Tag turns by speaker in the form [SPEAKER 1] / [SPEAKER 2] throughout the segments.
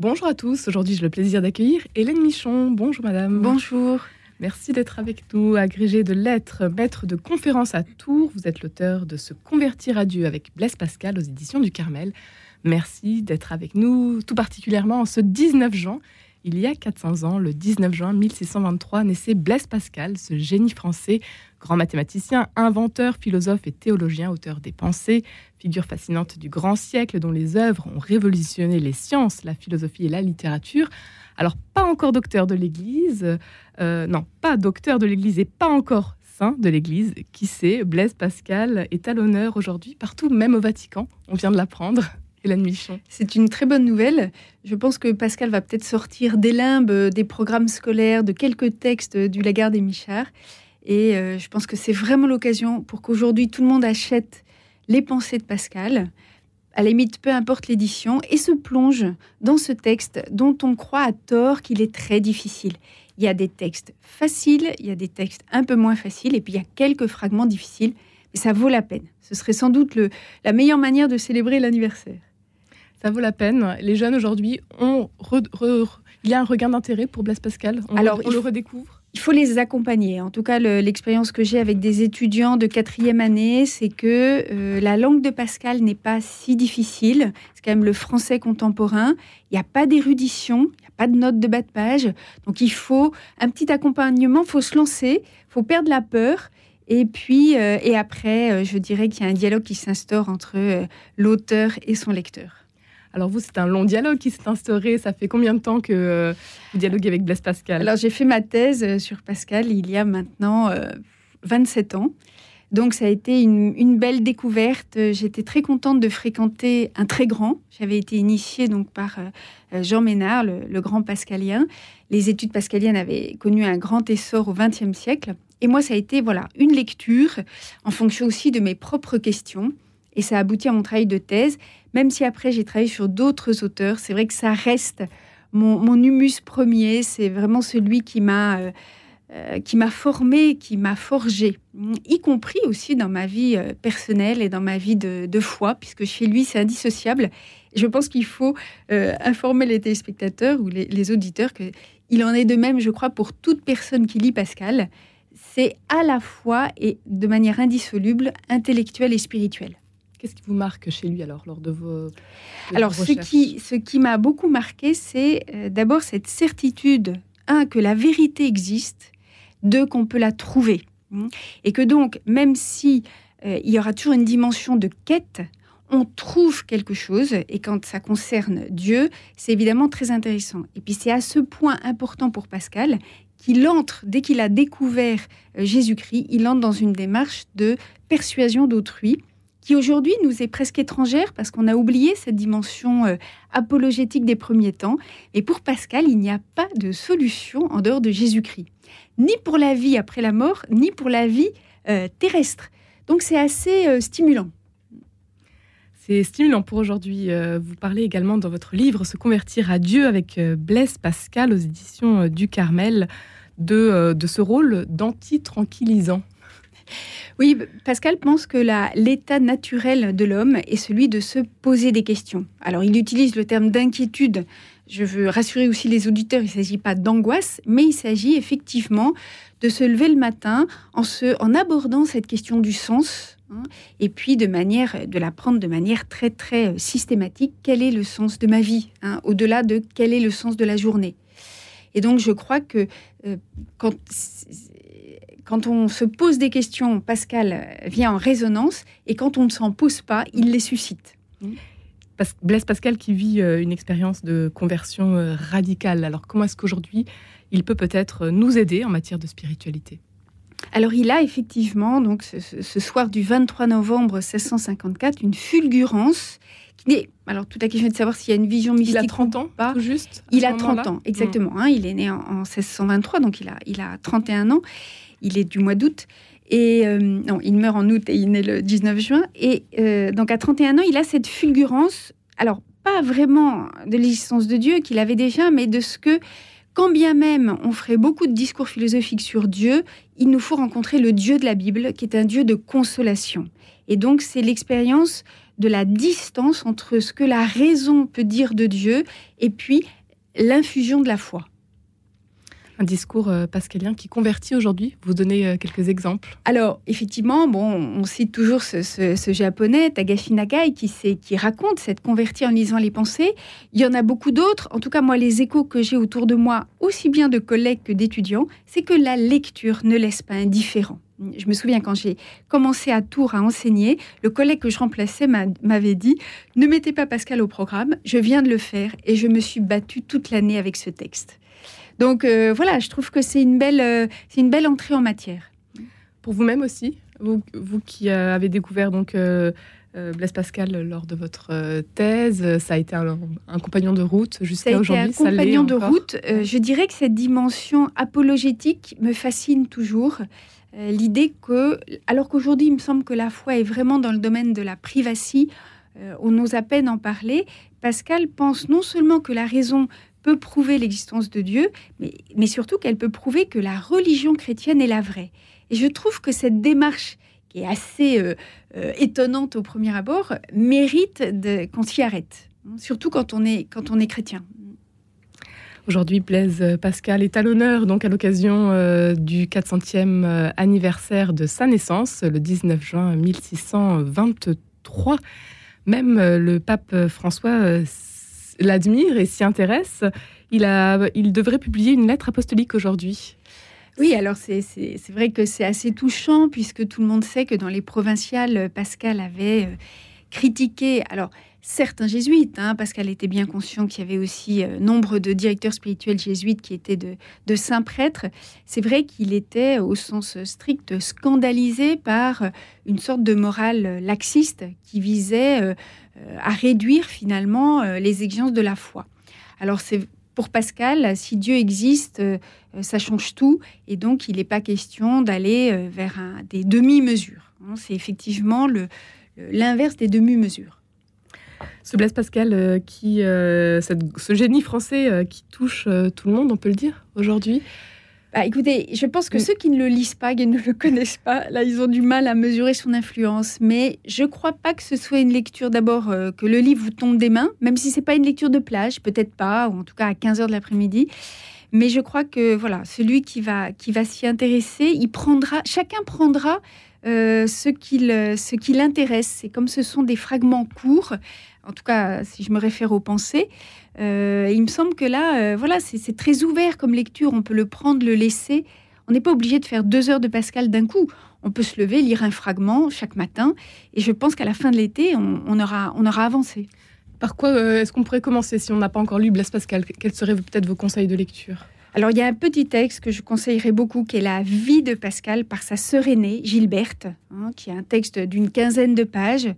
[SPEAKER 1] Bonjour à tous, aujourd'hui j'ai le plaisir d'accueillir Hélène Michon. Bonjour madame.
[SPEAKER 2] Bonjour.
[SPEAKER 1] Merci d'être avec nous, agrégée de lettres, maître de conférences à Tours. Vous êtes l'auteur de Se convertir à Dieu avec Blaise Pascal aux éditions du Carmel. Merci d'être avec nous, tout particulièrement en ce 19 juin. Il y a 400 ans, le 19 juin 1623, naissait Blaise Pascal, ce génie français, grand mathématicien, inventeur, philosophe et théologien, auteur des pensées, figure fascinante du grand siècle dont les œuvres ont révolutionné les sciences, la philosophie et la littérature. Alors, pas encore docteur de l'Église, euh, non, pas docteur de l'Église et pas encore saint de l'Église. Qui sait, Blaise Pascal est à l'honneur aujourd'hui partout, même au Vatican. On vient de l'apprendre.
[SPEAKER 2] C'est une très bonne nouvelle. Je pense que Pascal va peut-être sortir des limbes des programmes scolaires, de quelques textes du Lagarde et Michard. Et euh, je pense que c'est vraiment l'occasion pour qu'aujourd'hui tout le monde achète les pensées de Pascal, à la limite peu importe l'édition, et se plonge dans ce texte dont on croit à tort qu'il est très difficile. Il y a des textes faciles, il y a des textes un peu moins faciles, et puis il y a quelques fragments difficiles, mais ça vaut la peine. Ce serait sans doute la meilleure manière de célébrer l'anniversaire.
[SPEAKER 1] Ça vaut la peine. Les jeunes aujourd'hui ont... il y a un regain d'intérêt pour Blaise Pascal.
[SPEAKER 2] Alors,
[SPEAKER 1] on le redécouvre
[SPEAKER 2] il faut les accompagner. En tout cas, l'expérience que j'ai avec des étudiants de quatrième année, c'est que euh, la langue de Pascal n'est pas si difficile. C'est quand même le français contemporain. Il n'y a pas d'érudition, il n'y a pas de notes de bas de page. Donc il faut un petit accompagnement, il faut se lancer, il faut perdre la peur. Et puis, euh, et après, euh, je dirais qu'il y a un dialogue qui s'instaure entre l'auteur et son lecteur.
[SPEAKER 1] Alors vous, c'est un long dialogue qui s'est instauré. Ça fait combien de temps que euh, vous dialoguez avec Blaise Pascal?
[SPEAKER 2] Alors j'ai fait ma thèse euh, sur Pascal il y a maintenant 27 euh, ans. Donc ça a été une, belle découverte. J'étais très contente de fréquenter un très grand. J'avais été initiée donc par Jean Ménard, le, grand pascalien. Les études pascaliennes avaient connu un grand essor au XXe siècle. Et moi, ça a été voilà une lecture en fonction aussi de mes propres questions. Et ça a abouti à mon travail de thèse. Même si après j'ai travaillé sur d'autres auteurs, c'est vrai que ça reste mon, humus premier. C'est vraiment celui qui m'a euh, euh, qui m'a formé, qui m'a forgé, y compris aussi dans ma vie euh, personnelle et dans ma vie de, foi, puisque chez lui c'est indissociable. Je pense qu'il faut informer les téléspectateurs ou les, les auditeurs que il en est de même, je crois, pour toute personne qui lit Pascal. C'est à la fois et de manière indissoluble, intellectuelle et spirituelle.
[SPEAKER 1] Qu'est-ce qui vous marque chez lui alors lors de vos
[SPEAKER 2] Alors ce qui ce qui m'a beaucoup marqué, c'est euh, d'abord cette certitude un que la vérité existe, deux qu'on peut la trouver. Hein, et que donc même si euh, il y aura toujours une dimension de quête, on trouve quelque chose et quand ça concerne Dieu, c'est évidemment très intéressant. Et puis c'est à ce point important pour Pascal qu'il entre, dès qu'il a découvert euh, Jésus-Christ, il entre dans une démarche de persuasion d'autrui qui aujourd'hui nous est presque étrangère parce qu'on a oublié cette dimension euh, apologétique des premiers temps. Et pour Pascal, il n'y a pas de solution en dehors de Jésus-Christ, ni pour la vie après la mort, ni pour la vie euh, terrestre. Donc c'est assez euh, stimulant.
[SPEAKER 1] C'est stimulant pour aujourd'hui. Vous parlez également dans votre livre Se convertir à Dieu avec Blaise Pascal aux éditions du Carmel de, de ce rôle d'anti-tranquillisant.
[SPEAKER 2] Oui, Pascal pense que l'état naturel de l'homme est celui de se poser des questions. Alors, il utilise le terme d'inquiétude. Je veux rassurer aussi les auditeurs, il ne s'agit pas d'angoisse, mais il s'agit effectivement de se lever le matin en, abordant cette question du sens, hein, et puis de manière de la prendre de manière très très systématique. Quel est le sens de ma vie, hein, au-delà de quel est le sens de la journée? Et donc je crois que euh, quand quand on se pose des questions, Pascal vient en résonance, et quand on ne s'en pose pas, il les suscite.
[SPEAKER 1] Blaise Pascal qui vit euh, une expérience de conversion euh, radicale. Alors comment est-ce qu'aujourd'hui il peut peut-être nous aider en matière de spiritualité?
[SPEAKER 2] Alors il a effectivement, donc ce, soir du 23 novembre 1654, une fulgurance qui n'est... Alors tout à question de savoir s'il y a une vision mystique.
[SPEAKER 1] Il a 30 ans,
[SPEAKER 2] pas.
[SPEAKER 1] juste
[SPEAKER 2] Il a 30 ans, exactement. Hein. il est né en, en, 1623, donc il a, il a 31 ans il est du mois d'août. Et euh, non, il meurt en août et il naît le 19 juin. Et euh, donc à 31 ans, il a cette fulgurance. Alors, pas vraiment de l'existence de Dieu qu'il avait déjà, mais de ce que, quand bien même on ferait beaucoup de discours philosophiques sur Dieu, il nous faut rencontrer le Dieu de la Bible, qui est un Dieu de consolation. Et donc, c'est l'expérience de la distance entre ce que la raison peut dire de Dieu et puis l'infusion de la foi
[SPEAKER 1] un discours euh, pascalien qui convertit aujourd'hui. Vous donnez euh, quelques exemples.
[SPEAKER 2] Alors, effectivement, bon, on cite toujours ce, japonais, Tagashi Nagai, qui, qui raconte cette convertie en lisant les pensées. Il y en a beaucoup d'autres. En tout cas, moi, les échos que j'ai autour de moi, aussi bien de collègues que d'étudiants, c'est que la lecture ne laisse pas indifférent. Je me souviens quand j'ai commencé à Tours à enseigner, le collègue que je remplaçais m'avait dit Ne mettez pas Pascal au programme, je viens de le faire et je me suis battue toute l'année avec ce texte. Donc euh, voilà, je trouve que c'est une, belle, euh, c'est une belle entrée en matière.
[SPEAKER 1] Pour vous-même aussi, vous, vous qui euh, avez découvert donc Blaise Pascal lors de votre thèse, ça a été un, compagnon de route jusqu'à aujourd'hui.
[SPEAKER 2] Ça a été un compagnon de route. je dirais que cette dimension apologétique me fascine toujours. L'idée que, alors qu'aujourd'hui il me semble que la foi est vraiment dans le domaine de la privacy, on n'ose à peine en parler. Pascal pense non seulement que la raison peut prouver l'existence de Dieu, mais, surtout qu'elle peut prouver que la religion chrétienne est la vraie. Et je trouve que cette démarche, qui est assez euh, euh, étonnante au premier abord, mérite qu'on s'y arrête, hein, surtout quand on est, chrétien.
[SPEAKER 1] Aujourd'hui, Blaise Pascal est à l'honneur donc à l'occasion euh, du 400e anniversaire de sa naissance, le 19 juin 1623. Même le pape François l'admire et s'y intéresse, il, a, il devrait publier une lettre apostolique aujourd'hui.
[SPEAKER 2] Oui, alors c'est vrai que c'est assez touchant puisque tout le monde sait que dans les provinciales, Pascal avait euh, critiqué, alors certains jésuites, hein, Pascal était bien conscient qu'il y avait aussi euh, nombre de directeurs spirituels jésuites qui étaient de, saints prêtres. C'est vrai qu'il était au sens strict scandalisé par une sorte de morale laxiste qui visait euh, à réduire finalement euh, les exigences de la foi. Alors c'est pour Pascal, si Dieu existe, euh, ça change tout, et donc il n'est pas question d'aller vers des demi-mesures. Hein. C'est effectivement l'inverse des demi-mesures.
[SPEAKER 1] Ce Blaise Pascal, qui, ce génie français qui touche tout le monde, on peut le dire aujourd'hui,
[SPEAKER 2] bah, écoutez, je pense que ceux qui ne le lisent pas, qui ne le connaissent pas, là, ils ont du mal à mesurer son influence. Mais je ne crois pas que ce soit une lecture d'abord euh, que le livre vous tombe des mains, même si c'est pas une lecture de plage, peut-être pas, ou en tout cas à 15 h de l'après-midi. Mais je crois que voilà, celui qui va, qui va s'y intéresser, il prendra, chacun prendra euh, ce qui l'intéresse. Et comme ce sont des fragments courts, en tout cas si je me réfère aux pensées, euh, il me semble que là, euh, voilà, c'est très ouvert comme lecture. On peut le prendre, le laisser. On n'est pas obligé de faire deux heures de Pascal d'un coup. On peut se lever, lire un fragment chaque matin. Et je pense qu'à la fin de l'été, on, aura, on aura avancé.
[SPEAKER 1] Par quoi euh, est-ce qu'on pourrait commencer si on n'a pas encore lu Blaise Pascal? Quels seraient peut-être vos conseils de lecture?
[SPEAKER 2] Alors, il y a un petit texte que je conseillerais beaucoup, qui est La vie de Pascal par sa sœur aînée, Gilberte, hein, qui est un texte d'une quinzaine de pages.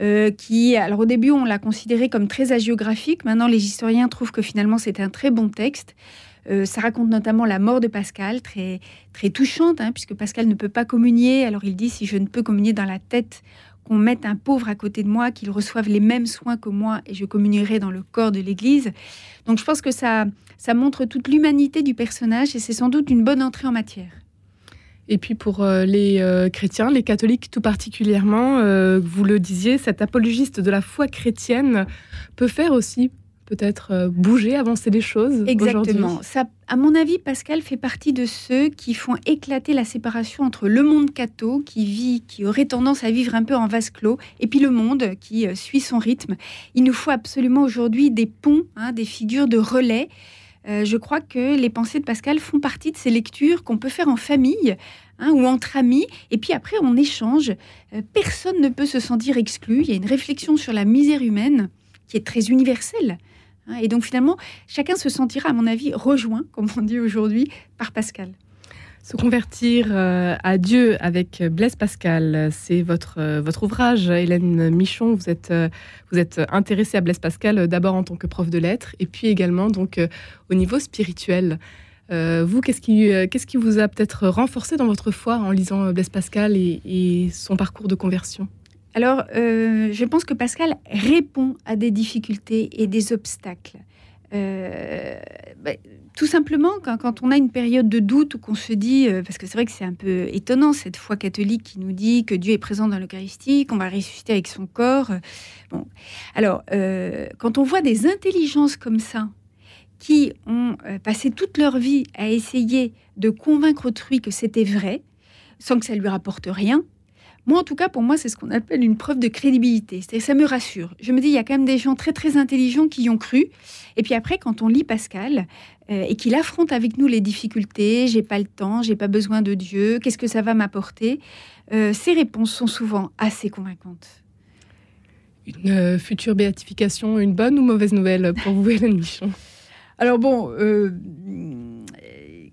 [SPEAKER 2] Euh, qui, alors au début, on l'a considéré comme très hagiographique. Maintenant, les historiens trouvent que finalement, c'est un très bon texte. Euh, ça raconte notamment la mort de Pascal, très, très touchante, hein, puisque Pascal ne peut pas communier. Alors il dit, si je ne peux communier dans la tête, qu'on mette un pauvre à côté de moi, qu'il reçoive les mêmes soins que moi, et je communierai dans le corps de l'Église. Donc je pense que ça, ça montre toute l'humanité du personnage, et c'est sans doute une bonne entrée en matière.
[SPEAKER 1] Et puis pour euh, les euh, chrétiens, les catholiques tout particulièrement, euh, vous le disiez, cet apologiste de la foi chrétienne peut faire aussi peut-être bouger, avancer les choses.
[SPEAKER 2] Exactement. Ça, à mon avis, Pascal fait partie de ceux qui font éclater la séparation entre le monde catho, qui vit, qui aurait tendance à vivre un peu en vase clos, et puis le monde qui suit son rythme. Il nous faut absolument aujourd'hui des ponts, hein, des figures de relais euh, je crois que les pensées de Pascal font partie de ces lectures qu'on peut faire en famille hein, ou entre amis, et puis après on échange. Euh, personne ne peut se sentir exclu. Il y a une réflexion sur la misère humaine qui est très universelle. Et donc finalement, chacun se sentira, à mon avis, rejoint, comme on dit aujourd'hui, par Pascal.
[SPEAKER 1] Se convertir euh, à Dieu avec Blaise Pascal, c'est votre, euh, votre ouvrage, Hélène Michon. Vous êtes, euh, vous êtes intéressée à Blaise Pascal d'abord en tant que prof de lettres et puis également donc au niveau spirituel. vous, qu'est-ce qui, qu'est-ce qui vous a peut-être renforcé dans votre foi en lisant Blaise Pascal et, son parcours de conversion?
[SPEAKER 2] Alors, je pense que Pascal répond à des difficultés et des obstacles. bah, tout simplement, quand, on a une période de doute ou qu'on se dit, parce que c'est vrai que c'est un peu étonnant cette foi catholique qui nous dit que Dieu est présent dans l'Eucharistie, qu'on va ressusciter avec son corps. bon, alors quand on voit des intelligences comme ça qui ont passé toute leur vie à essayer de convaincre autrui que c'était vrai, sans que ça lui rapporte rien, moi, en tout cas, pour moi, c'est ce qu'on appelle une preuve de crédibilité. C'est ça me rassure. Je me dis, il y a quand même des gens très très intelligents qui y ont cru. Et puis après, quand on lit Pascal euh, et qu'il affronte avec nous les difficultés, j'ai pas le temps, j'ai pas besoin de Dieu, qu'est-ce que ça va m'apporter? Euh, Ces réponses sont souvent assez convaincantes.
[SPEAKER 1] Une euh, future béatification, une bonne ou mauvaise nouvelle pour vous, Hélène Michon?
[SPEAKER 2] Alors bon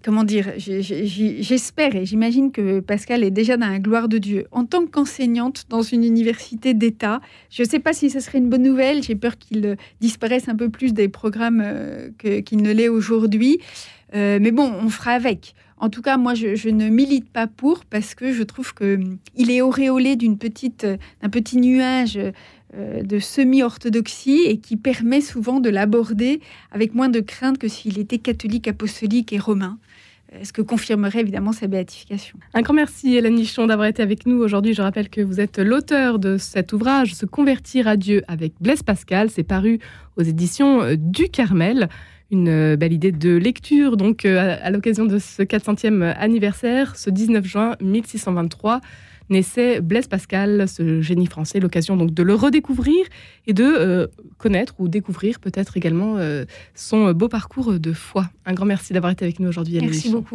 [SPEAKER 2] comment dire, j'espère et j'imagine que Pascal est déjà dans la gloire de Dieu. En tant qu'enseignante dans une université d'État, je ne sais pas si ce serait une bonne nouvelle. J'ai peur qu'il disparaisse un peu plus des programmes euh, qu'il ne l'est aujourd'hui. Euh, mais bon, on fera avec. En tout cas, moi, je, ne milite pas pour parce que je trouve qu'il hum, est auréolé d'un petit nuage euh, de semi-orthodoxie et qui permet souvent de l'aborder avec moins de crainte que s'il était catholique, apostolique et romain ce que confirmerait évidemment sa béatification.
[SPEAKER 1] Un grand merci Hélène Nichon d'avoir été avec nous aujourd'hui. Je rappelle que vous êtes l'auteur de cet ouvrage Se convertir à Dieu avec Blaise Pascal. C'est paru aux éditions euh, du Carmel. Une euh, belle idée de lecture donc euh, à l'occasion de ce 400e anniversaire, ce 19 juin 1623 naissait Blaise Pascal, ce génie français, l'occasion donc de le redécouvrir et de connaître ou découvrir peut-être également son beau parcours de foi. Un grand merci d'avoir été avec nous aujourd'hui.
[SPEAKER 2] Merci beaucoup.